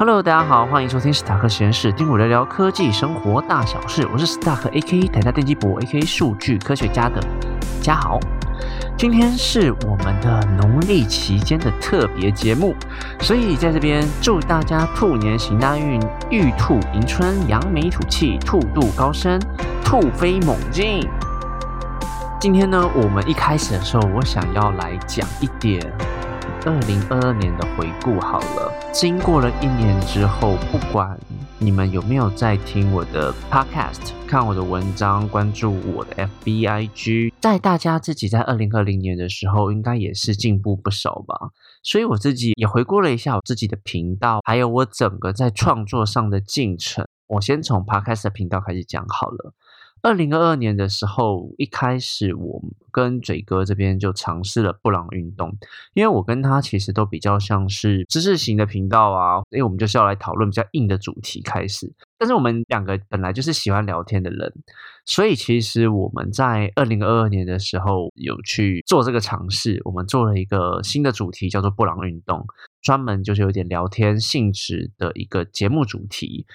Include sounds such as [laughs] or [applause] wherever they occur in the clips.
Hello，大家好，欢迎收听史塔克实验室，听我聊聊科技生活大小事。我是史塔克 A.K.，台大电机博 A.K.，数据科学家的嘉豪。今天是我们的农历期间的特别节目，所以在这边祝大家兔年行大运，玉兔迎春，扬眉吐气，兔度高升，兔飞猛进。今天呢，我们一开始的时候，我想要来讲一点。二零二二年的回顾好了，经过了一年之后，不管你们有没有在听我的 podcast、看我的文章、关注我的 FBIG，在大家自己在二零二零年的时候，应该也是进步不少吧。所以我自己也回顾了一下我自己的频道，还有我整个在创作上的进程。我先从 podcast 频道开始讲好了。二零二二年的时候，一开始我跟嘴哥这边就尝试了布朗运动，因为我跟他其实都比较像是知识型的频道啊，因为我们就是要来讨论比较硬的主题开始。但是我们两个本来就是喜欢聊天的人，所以其实我们在二零二二年的时候有去做这个尝试，我们做了一个新的主题，叫做布朗运动，专门就是有点聊天性质的一个节目主题。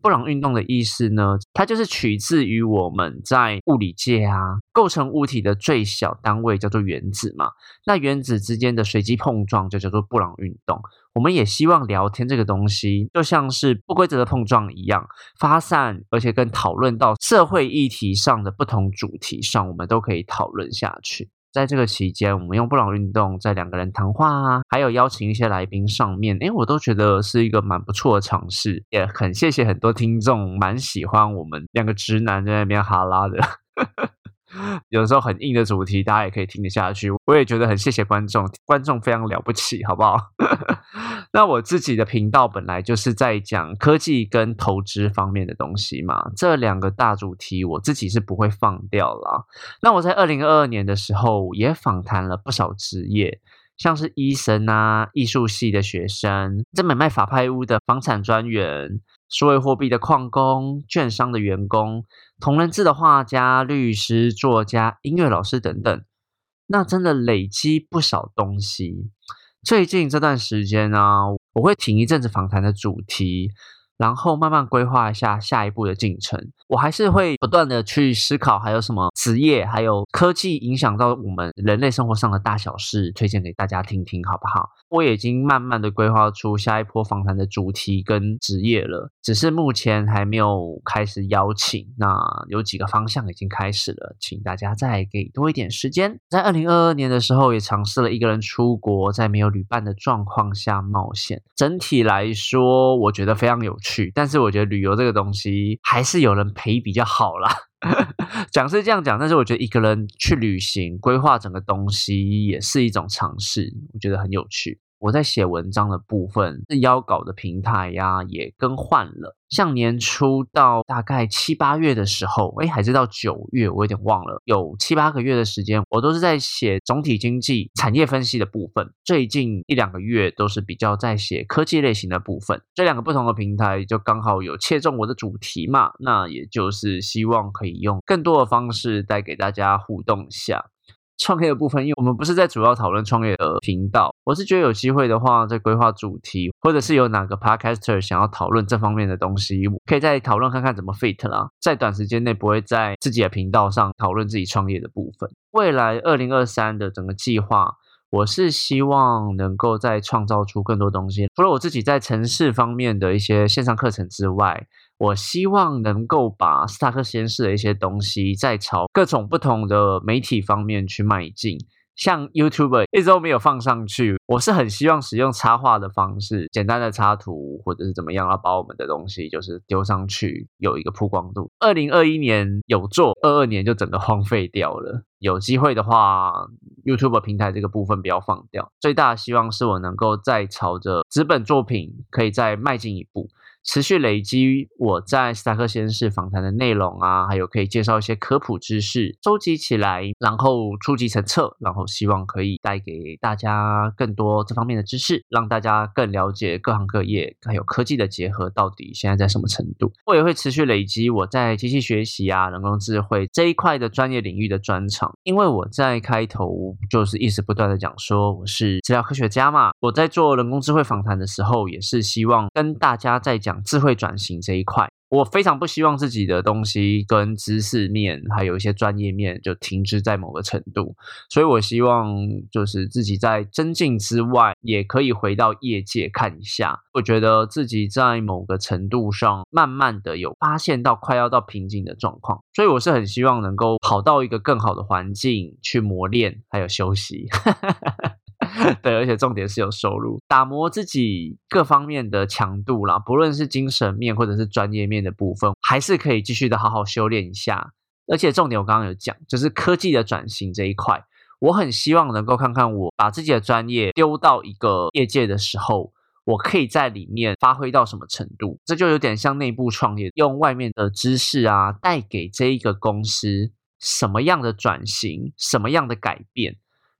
布朗运动的意思呢，它就是取自于我们在物理界啊，构成物体的最小单位叫做原子嘛。那原子之间的随机碰撞就叫做布朗运动。我们也希望聊天这个东西，就像是不规则的碰撞一样，发散，而且跟讨论到社会议题上的不同主题上，我们都可以讨论下去。在这个期间，我们用布朗运动在两个人谈话啊，还有邀请一些来宾上面，诶，我都觉得是一个蛮不错的尝试，也很谢谢很多听众蛮喜欢我们两个直男在那边哈拉的。[laughs] 有时候很硬的主题，大家也可以听得下去。我也觉得很谢谢观众，观众非常了不起，好不好？[laughs] 那我自己的频道本来就是在讲科技跟投资方面的东西嘛，这两个大主题我自己是不会放掉啦。那我在二零二二年的时候也访谈了不少职业，像是医生啊、艺术系的学生，在买卖法拍屋的房产专员。数位货币的矿工、券商的员工、同人志的画家、律师、作家、音乐老师等等，那真的累积不少东西。最近这段时间呢，我会停一阵子访谈的主题。然后慢慢规划一下下一步的进程。我还是会不断的去思考，还有什么职业，还有科技影响到我们人类生活上的大小事，推荐给大家听听，好不好？我已经慢慢的规划出下一波访谈的主题跟职业了，只是目前还没有开始邀请。那有几个方向已经开始了，请大家再给多一点时间。在二零二二年的时候，也尝试了一个人出国，在没有旅伴的状况下冒险。整体来说，我觉得非常有趣。去，但是我觉得旅游这个东西还是有人陪比较好啦。[laughs] 讲是这样讲，但是我觉得一个人去旅行，规划整个东西也是一种尝试，我觉得很有趣。我在写文章的部分，是邀稿的平台呀，也更换了。像年初到大概七八月的时候，哎，还是到九月，我有点忘了，有七八个月的时间，我都是在写总体经济产业分析的部分。最近一两个月都是比较在写科技类型的部分。这两个不同的平台就刚好有切中我的主题嘛，那也就是希望可以用更多的方式带给大家互动一下。创业的部分，因为我们不是在主要讨论创业的频道，我是觉得有机会的话，在规划主题，或者是有哪个 podcaster 想要讨论这方面的东西，可以再讨论看看怎么 fit 啦。在短时间内不会在自己的频道上讨论自己创业的部分。未来二零二三的整个计划，我是希望能够再创造出更多东西，除了我自己在城市方面的一些线上课程之外。我希望能够把斯塔克实验室的一些东西，再朝各种不同的媒体方面去迈进。像 YouTube 一直都没有放上去，我是很希望使用插画的方式，简单的插图或者是怎么样，然后把我们的东西就是丢上去，有一个曝光度。二零二一年有做，二二年就整个荒废掉了。有机会的话，YouTube 平台这个部分不要放掉。最大的希望是我能够再朝着纸本作品可以再迈进一步。持续累积我在斯塔克实验室访谈的内容啊，还有可以介绍一些科普知识，收集起来，然后初级成册，然后希望可以带给大家更多这方面的知识，让大家更了解各行各业还有科技的结合到底现在在什么程度。我也会持续累积我在机器学习啊、人工智慧这一块的专业领域的专长，因为我在开头就是一直不断的讲说我是资料科学家嘛，我在做人工智慧访谈的时候，也是希望跟大家在讲智慧转型这一块。我非常不希望自己的东西跟知识面还有一些专业面就停滞在某个程度，所以我希望就是自己在增进之外，也可以回到业界看一下。我觉得自己在某个程度上，慢慢的有发现到快要到瓶颈的状况，所以我是很希望能够跑到一个更好的环境去磨练，还有休息。[laughs] [laughs] 对，而且重点是有收入，打磨自己各方面的强度啦，不论是精神面或者是专业面的部分，还是可以继续的好好修炼一下。而且重点我刚刚有讲，就是科技的转型这一块，我很希望能够看看我把自己的专业丢到一个业界的时候，我可以在里面发挥到什么程度。这就有点像内部创业，用外面的知识啊，带给这一个公司什么样的转型，什么样的改变。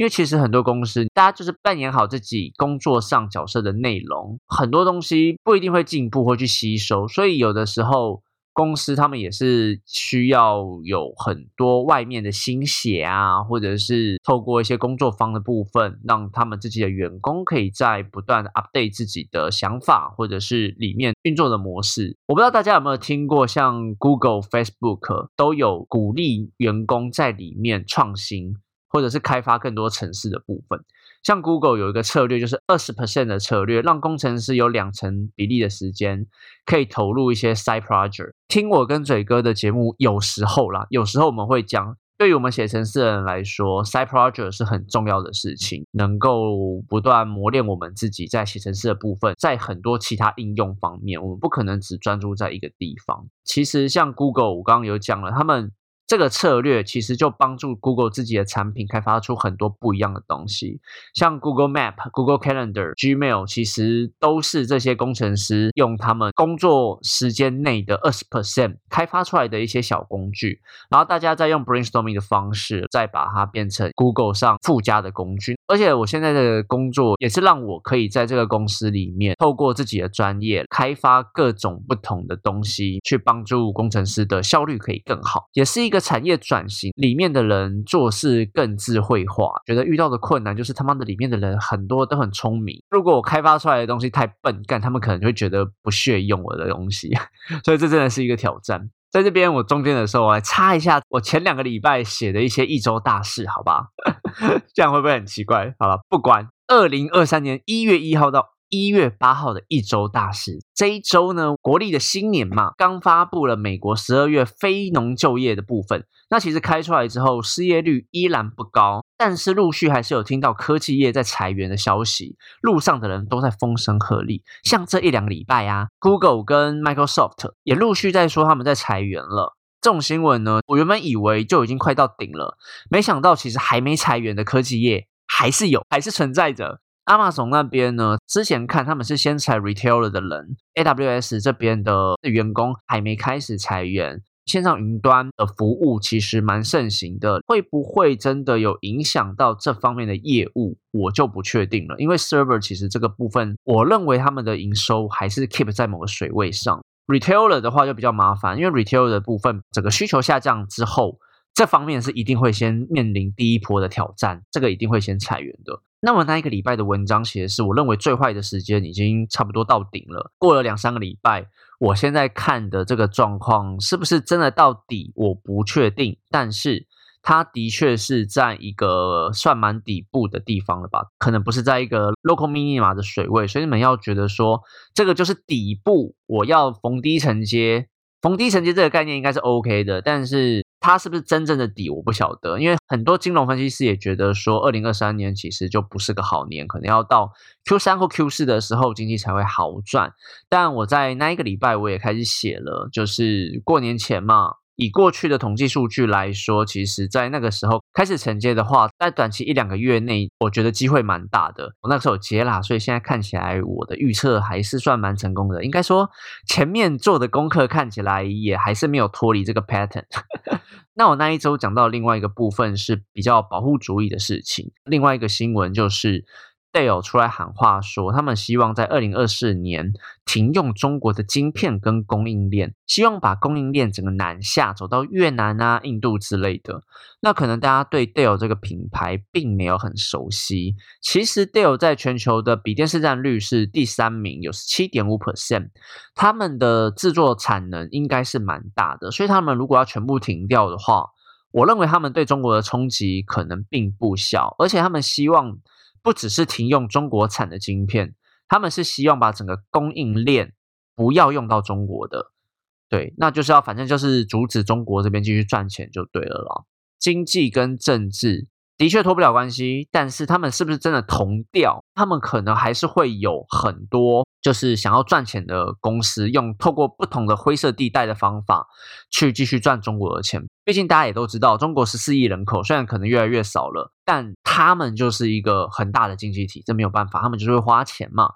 因为其实很多公司，大家就是扮演好自己工作上角色的内容，很多东西不一定会进步或去吸收，所以有的时候公司他们也是需要有很多外面的心血啊，或者是透过一些工作方的部分，让他们自己的员工可以在不断 update 自己的想法，或者是里面运作的模式。我不知道大家有没有听过，像 Google、Facebook 都有鼓励员工在里面创新。或者是开发更多城市的部分，像 Google 有一个策略，就是二十 percent 的策略，让工程师有两成比例的时间可以投入一些 side project。听我跟嘴哥的节目，有时候啦，有时候我们会讲，对于我们写程式的人来说，side project 是很重要的事情，能够不断磨练我们自己在写程式的部分，在很多其他应用方面，我们不可能只专注在一个地方。其实像 Google，我刚刚有讲了，他们。这个策略其实就帮助 Google 自己的产品开发出很多不一样的东西，像 Google Map、Google Calendar、Gmail，其实都是这些工程师用他们工作时间内的二十 percent 开发出来的一些小工具，然后大家再用 brainstorming 的方式，再把它变成 Google 上附加的工具。而且我现在的工作也是让我可以在这个公司里面，透过自己的专业开发各种不同的东西，去帮助工程师的效率可以更好，也是一个。产业转型里面的人做事更智慧化，觉得遇到的困难就是他妈的里面的人很多都很聪明。如果我开发出来的东西太笨，干他们可能就会觉得不屑用我的东西，[laughs] 所以这真的是一个挑战。在这边我中间的时候，我来插一下我前两个礼拜写的一些一周大事，好吧？[laughs] 这样会不会很奇怪？好了，不管二零二三年一月一号到。一月八号的一周大事，这一周呢，国历的新年嘛，刚发布了美国十二月非农就业的部分。那其实开出来之后，失业率依然不高，但是陆续还是有听到科技业在裁员的消息，路上的人都在风声鹤唳。像这一两个礼拜啊，Google 跟 Microsoft 也陆续在说他们在裁员了。这种新闻呢，我原本以为就已经快到顶了，没想到其实还没裁员的科技业还是有，还是存在着。亚马逊那边呢？之前看他们是先裁 retailer 的人，AWS 这边的员工还没开始裁员。线上云端的服务其实蛮盛行的，会不会真的有影响到这方面的业务？我就不确定了。因为 server 其实这个部分，我认为他们的营收还是 keep 在某个水位上。retailer 的话就比较麻烦，因为 retailer 的部分整个需求下降之后，这方面是一定会先面临第一波的挑战，这个一定会先裁员的。那么那一个礼拜的文章写的是，我认为最坏的时间已经差不多到顶了。过了两三个礼拜，我现在看的这个状况是不是真的到底，我不确定。但是它的确是在一个算蛮底部的地方了吧？可能不是在一个 local minima 的水位，所以你们要觉得说这个就是底部，我要逢低承接。逢低承接这个概念应该是 OK 的，但是。它是不是真正的底，我不晓得，因为很多金融分析师也觉得说，二零二三年其实就不是个好年，可能要到 Q 三或 Q 四的时候，经济才会好转。但我在那一个礼拜，我也开始写了，就是过年前嘛，以过去的统计数据来说，其实在那个时候开始承接的话，在短期一两个月内，我觉得机会蛮大的。我那时候接啦，所以现在看起来我的预测还是算蛮成功的。应该说前面做的功课看起来也还是没有脱离这个 pattern。那我那一周讲到另外一个部分是比较保护主义的事情，另外一个新闻就是。戴尔出来喊话说，他们希望在二零二四年停用中国的晶片跟供应链，希望把供应链整个南下走到越南啊、印度之类的。那可能大家对戴尔这个品牌并没有很熟悉。其实戴尔在全球的笔电市占率是第三名，有七点五 percent。他们的制作产能应该是蛮大的，所以他们如果要全部停掉的话，我认为他们对中国的冲击可能并不小，而且他们希望。不只是停用中国产的晶片，他们是希望把整个供应链不要用到中国的，对，那就是要反正就是阻止中国这边继续赚钱就对了啦。经济跟政治的确脱不了关系，但是他们是不是真的同调？他们可能还是会有很多。就是想要赚钱的公司，用透过不同的灰色地带的方法去继续赚中国的钱。毕竟大家也都知道，中国十四亿人口，虽然可能越来越少了，但他们就是一个很大的经济体，这没有办法，他们就是会花钱嘛。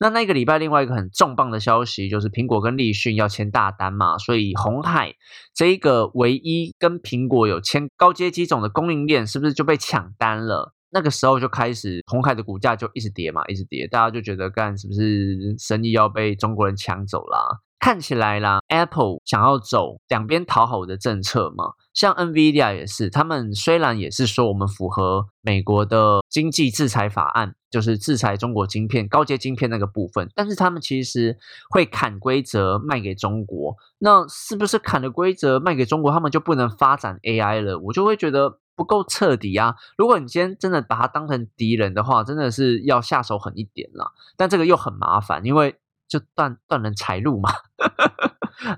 那那个礼拜另外一个很重磅的消息就是苹果跟立讯要签大单嘛，所以红海这一个唯一跟苹果有签高阶机种的供应链，是不是就被抢单了？那个时候就开始，红海的股价就一直跌嘛，一直跌，大家就觉得干是不是生意要被中国人抢走啦？看起来啦，Apple 想要走两边讨好的政策嘛，像 NVIDIA 也是，他们虽然也是说我们符合美国的经济制裁法案，就是制裁中国晶片、高阶晶片那个部分，但是他们其实会砍规则卖给中国，那是不是砍了规则卖给中国，他们就不能发展 AI 了？我就会觉得。不够彻底啊！如果你今天真的把它当成敌人的话，真的是要下手狠一点了。但这个又很麻烦，因为就断断人财路嘛。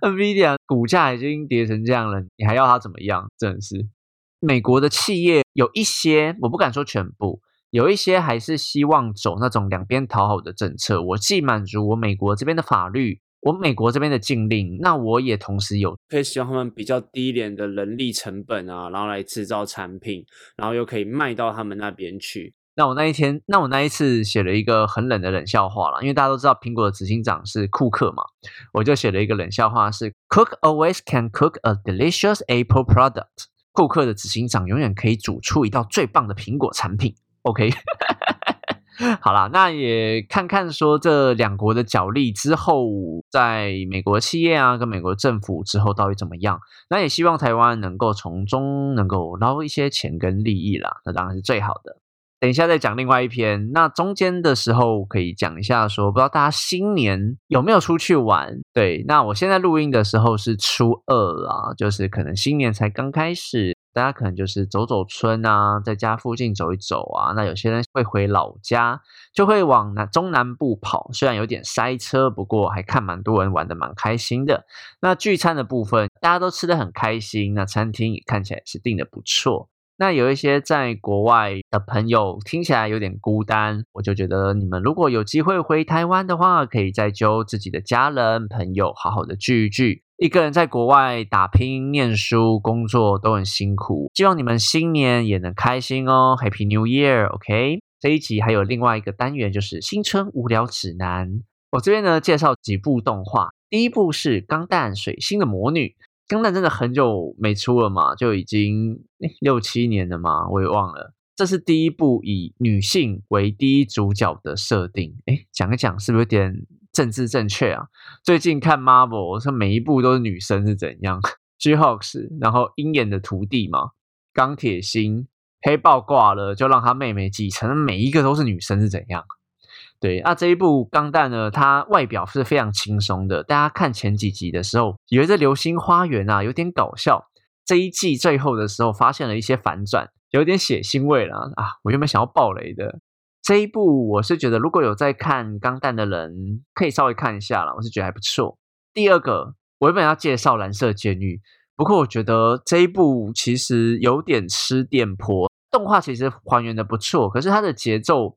NVIDIA 股价已经跌成这样了，你还要它怎么样？真的是美国的企业有一些，我不敢说全部，有一些还是希望走那种两边讨好的政策。我既满足我美国这边的法律。我美国这边的禁令，那我也同时有可以使用他们比较低廉的人力成本啊，然后来制造产品，然后又可以卖到他们那边去。那我那一天，那我那一次写了一个很冷的冷笑话了，因为大家都知道苹果的执行长是库克嘛，我就写了一个冷笑话，是 Cook always can cook a delicious Apple product。库克的执行长永远可以煮出一道最棒的苹果产品。OK。[laughs] 好啦，那也看看说这两国的角力之后，在美国企业啊跟美国政府之后到底怎么样？那也希望台湾能够从中能够捞一些钱跟利益啦，那当然是最好的。等一下再讲另外一篇，那中间的时候可以讲一下说，不知道大家新年有没有出去玩？对，那我现在录音的时候是初二啊，就是可能新年才刚开始。大家可能就是走走村啊，在家附近走一走啊。那有些人会回老家，就会往南中南部跑。虽然有点塞车，不过还看蛮多人玩的蛮开心的。那聚餐的部分，大家都吃的很开心。那餐厅也看起来是订的不错。那有一些在国外的朋友听起来有点孤单，我就觉得你们如果有机会回台湾的话，可以再揪自己的家人朋友，好好的聚一聚。一个人在国外打拼、念书、工作都很辛苦，希望你们新年也能开心哦！Happy New Year，OK？这一集还有另外一个单元，就是新春无聊指南。我这边呢介绍几部动画，第一部是《钢弹水星的魔女》。钢弹真的很久没出了嘛，就已经六七年了嘛，我也忘了。这是第一部以女性为第一主角的设定。哎，讲一讲是不是有点？政治正确啊！最近看 Marvel，说每一部都是女生是怎样？G-Hawks，然后鹰眼的徒弟嘛，钢铁心，黑豹挂了，就让他妹妹继承，每一个都是女生是怎样？对，那这一部钢弹呢，它外表是非常轻松的，大家看前几集的时候，以为这流星花园啊有点搞笑，这一季最后的时候发现了一些反转，有点血腥味了啊！我原本想要爆雷的。这一部我是觉得，如果有在看《钢弹》的人，可以稍微看一下了。我是觉得还不错。第二个，我原本要介绍《蓝色监狱》，不过我觉得这一部其实有点吃电波。动画其实还原的不错，可是它的节奏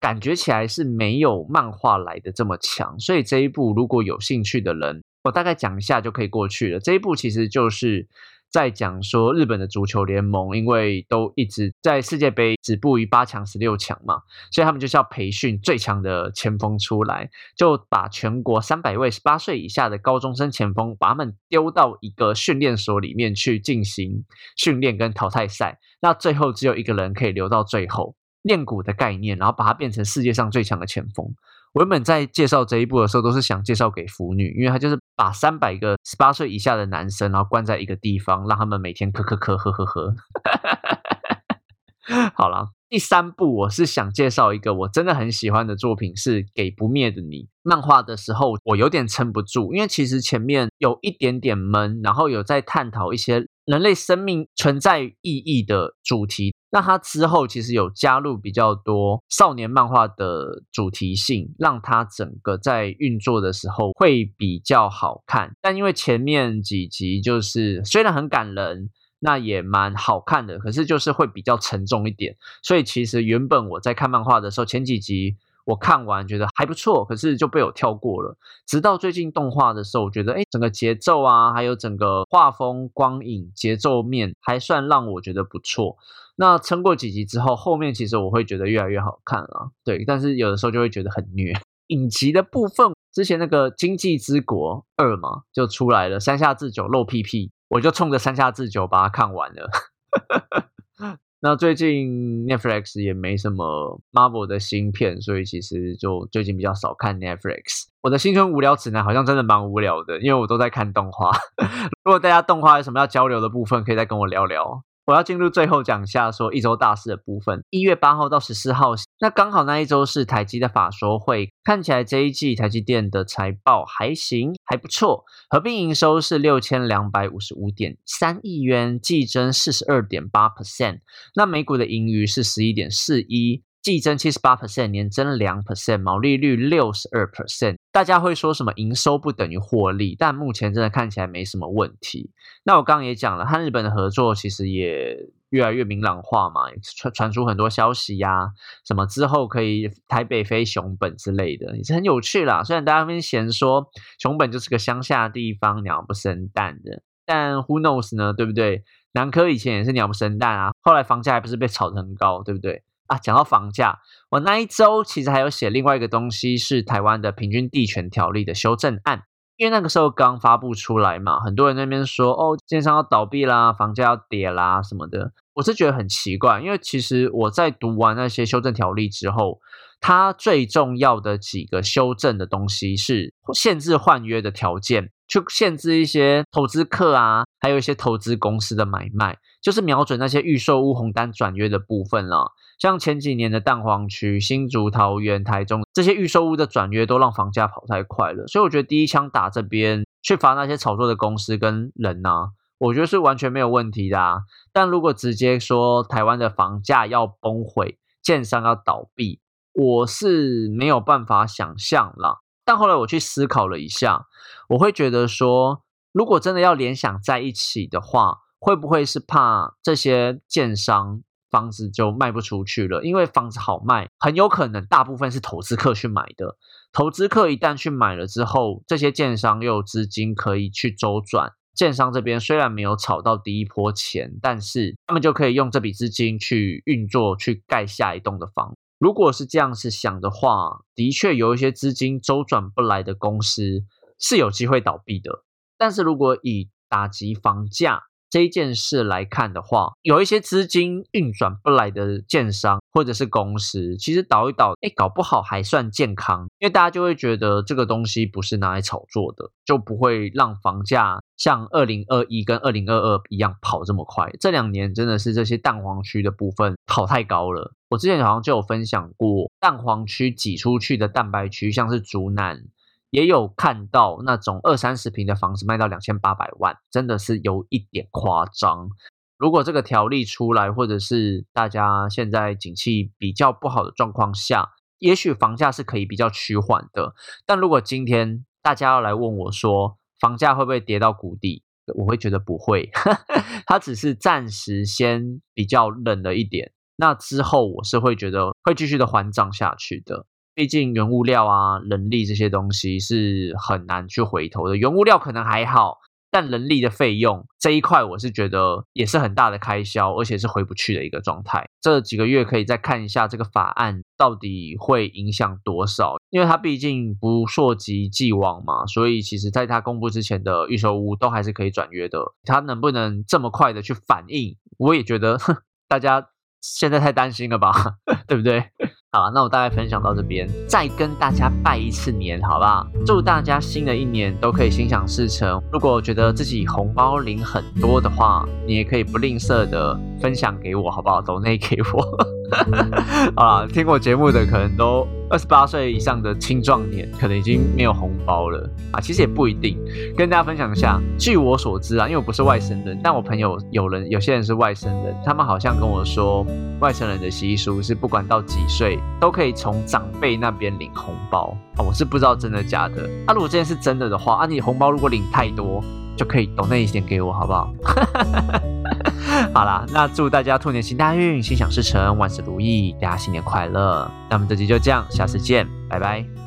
感觉起来是没有漫画来的这么强。所以这一部如果有兴趣的人，我大概讲一下就可以过去了。这一部其实就是在讲说日本的足球联盟，因为都一直在世界杯止步于八强、十六强嘛，所以他们就是要培训最强的前锋出来，就把全国三百位十八岁以下的高中生前锋，把他们丢到一个训练所里面去进行训练跟淘汰赛。那最后只有一个人可以留到最后，练骨的概念，然后把它变成世界上最强的前锋。我原本在介绍这一部的时候，都是想介绍给腐女，因为他就是把三百个十八岁以下的男生，然后关在一个地方，让他们每天咳咳咳喝喝喝。[laughs] 好了，第三部我是想介绍一个我真的很喜欢的作品，是《给不灭的你》漫画的时候，我有点撑不住，因为其实前面有一点点闷，然后有在探讨一些人类生命存在意义的主题。那它之后其实有加入比较多少年漫画的主题性，让它整个在运作的时候会比较好看。但因为前面几集就是虽然很感人，那也蛮好看的，可是就是会比较沉重一点。所以其实原本我在看漫画的时候，前几集。我看完觉得还不错，可是就被我跳过了。直到最近动画的时候，我觉得哎，整个节奏啊，还有整个画风、光影、节奏面还算让我觉得不错。那撑过几集之后，后面其实我会觉得越来越好看了。对，但是有的时候就会觉得很虐。影集的部分，之前那个《经济之国二》嘛，就出来了，山下智久露屁屁，我就冲着山下智久把它看完了。[laughs] 那最近 Netflix 也没什么 Marvel 的新片，所以其实就最近比较少看 Netflix。我的新春无聊指南好像真的蛮无聊的，因为我都在看动画。[laughs] 如果大家动画有什么要交流的部分，可以再跟我聊聊。我要进入最后讲一下说一周大事的部分。一月八号到十四号，那刚好那一周是台积的法说会，看起来这一季台积电的财报还行，还不错。合并营收是六千两百五十五点三亿元，季增四十二点八 percent。那美股的盈余是十一点四一。季增七十八 percent，年增两 percent，毛利率六十二 percent。大家会说什么营收不等于获利？但目前真的看起来没什么问题。那我刚刚也讲了，和日本的合作其实也越来越明朗化嘛，传传出很多消息呀，什么之后可以台北飞熊本之类的，也是很有趣啦。虽然大家会嫌说熊本就是个乡下地方，鸟不生蛋的，但 Who knows 呢？对不对？南科以前也是鸟不生蛋啊，后来房价还不是被炒得很高，对不对？啊，讲到房价，我那一周其实还有写另外一个东西，是台湾的平均地权条例的修正案，因为那个时候刚发布出来嘛，很多人那边说哦，建商要倒闭啦，房价要跌啦什么的，我是觉得很奇怪，因为其实我在读完那些修正条例之后，它最重要的几个修正的东西是限制换约的条件，去限制一些投资客啊，还有一些投资公司的买卖，就是瞄准那些预售屋红单转约的部分了。像前几年的蛋黄区、新竹、桃园、台中这些预售屋的转约，都让房价跑太快了。所以我觉得第一枪打这边去罚那些炒作的公司跟人呐，我觉得是完全没有问题的。啊。但如果直接说台湾的房价要崩毁、建商要倒闭，我是没有办法想象啦。但后来我去思考了一下，我会觉得说，如果真的要联想在一起的话，会不会是怕这些建商？房子就卖不出去了，因为房子好卖，很有可能大部分是投资客去买的。投资客一旦去买了之后，这些建商又有资金可以去周转。建商这边虽然没有炒到第一波钱，但是他们就可以用这笔资金去运作，去盖下一栋的房。如果是这样子想的话，的确有一些资金周转不来的公司是有机会倒闭的。但是如果以打击房价，这一件事来看的话，有一些资金运转不来的建商或者是公司，其实倒一倒，哎，搞不好还算健康，因为大家就会觉得这个东西不是拿来炒作的，就不会让房价像二零二一跟二零二二一样跑这么快。这两年真的是这些蛋黄区的部分跑太高了。我之前好像就有分享过，蛋黄区挤出去的蛋白区，像是竹南。也有看到那种二三十平的房子卖到两千八百万，真的是有一点夸张。如果这个条例出来，或者是大家现在景气比较不好的状况下，也许房价是可以比较趋缓的。但如果今天大家要来问我说房价会不会跌到谷底，我会觉得不会，[laughs] 它只是暂时先比较冷了一点。那之后我是会觉得会继续的还涨下去的。毕竟原物料啊、人力这些东西是很难去回头的。原物料可能还好。但人力的费用这一块，我是觉得也是很大的开销，而且是回不去的一个状态。这几个月可以再看一下这个法案到底会影响多少，因为它毕竟不溯及既往嘛，所以其实在它公布之前的预售屋都还是可以转约的。它能不能这么快的去反应，我也觉得大家现在太担心了吧，[laughs] 对不对？好，那我大概分享到这边，再跟大家拜一次年，好不好？祝大家新的一年都可以心想事成。如果觉得自己红包领很多的话，你也可以不吝啬的分享给我，好不好？抖内给我。[laughs] 好了，听我节目的可能都。二十八岁以上的青壮年可能已经没有红包了啊，其实也不一定。跟大家分享一下，据我所知啊，因为我不是外省人，但我朋友有人有些人是外省人，他们好像跟我说，外省人的习俗是不管到几岁都可以从长辈那边领红包啊，我是不知道真的假的。那如果这件事真的的话，啊，你红包如果领太多，就可以懂那一点给我，好不好？[laughs] 好啦，那祝大家兔年行大运，心想事成，万事如意，大家新年快乐。那么这集就这样，下次见，拜拜。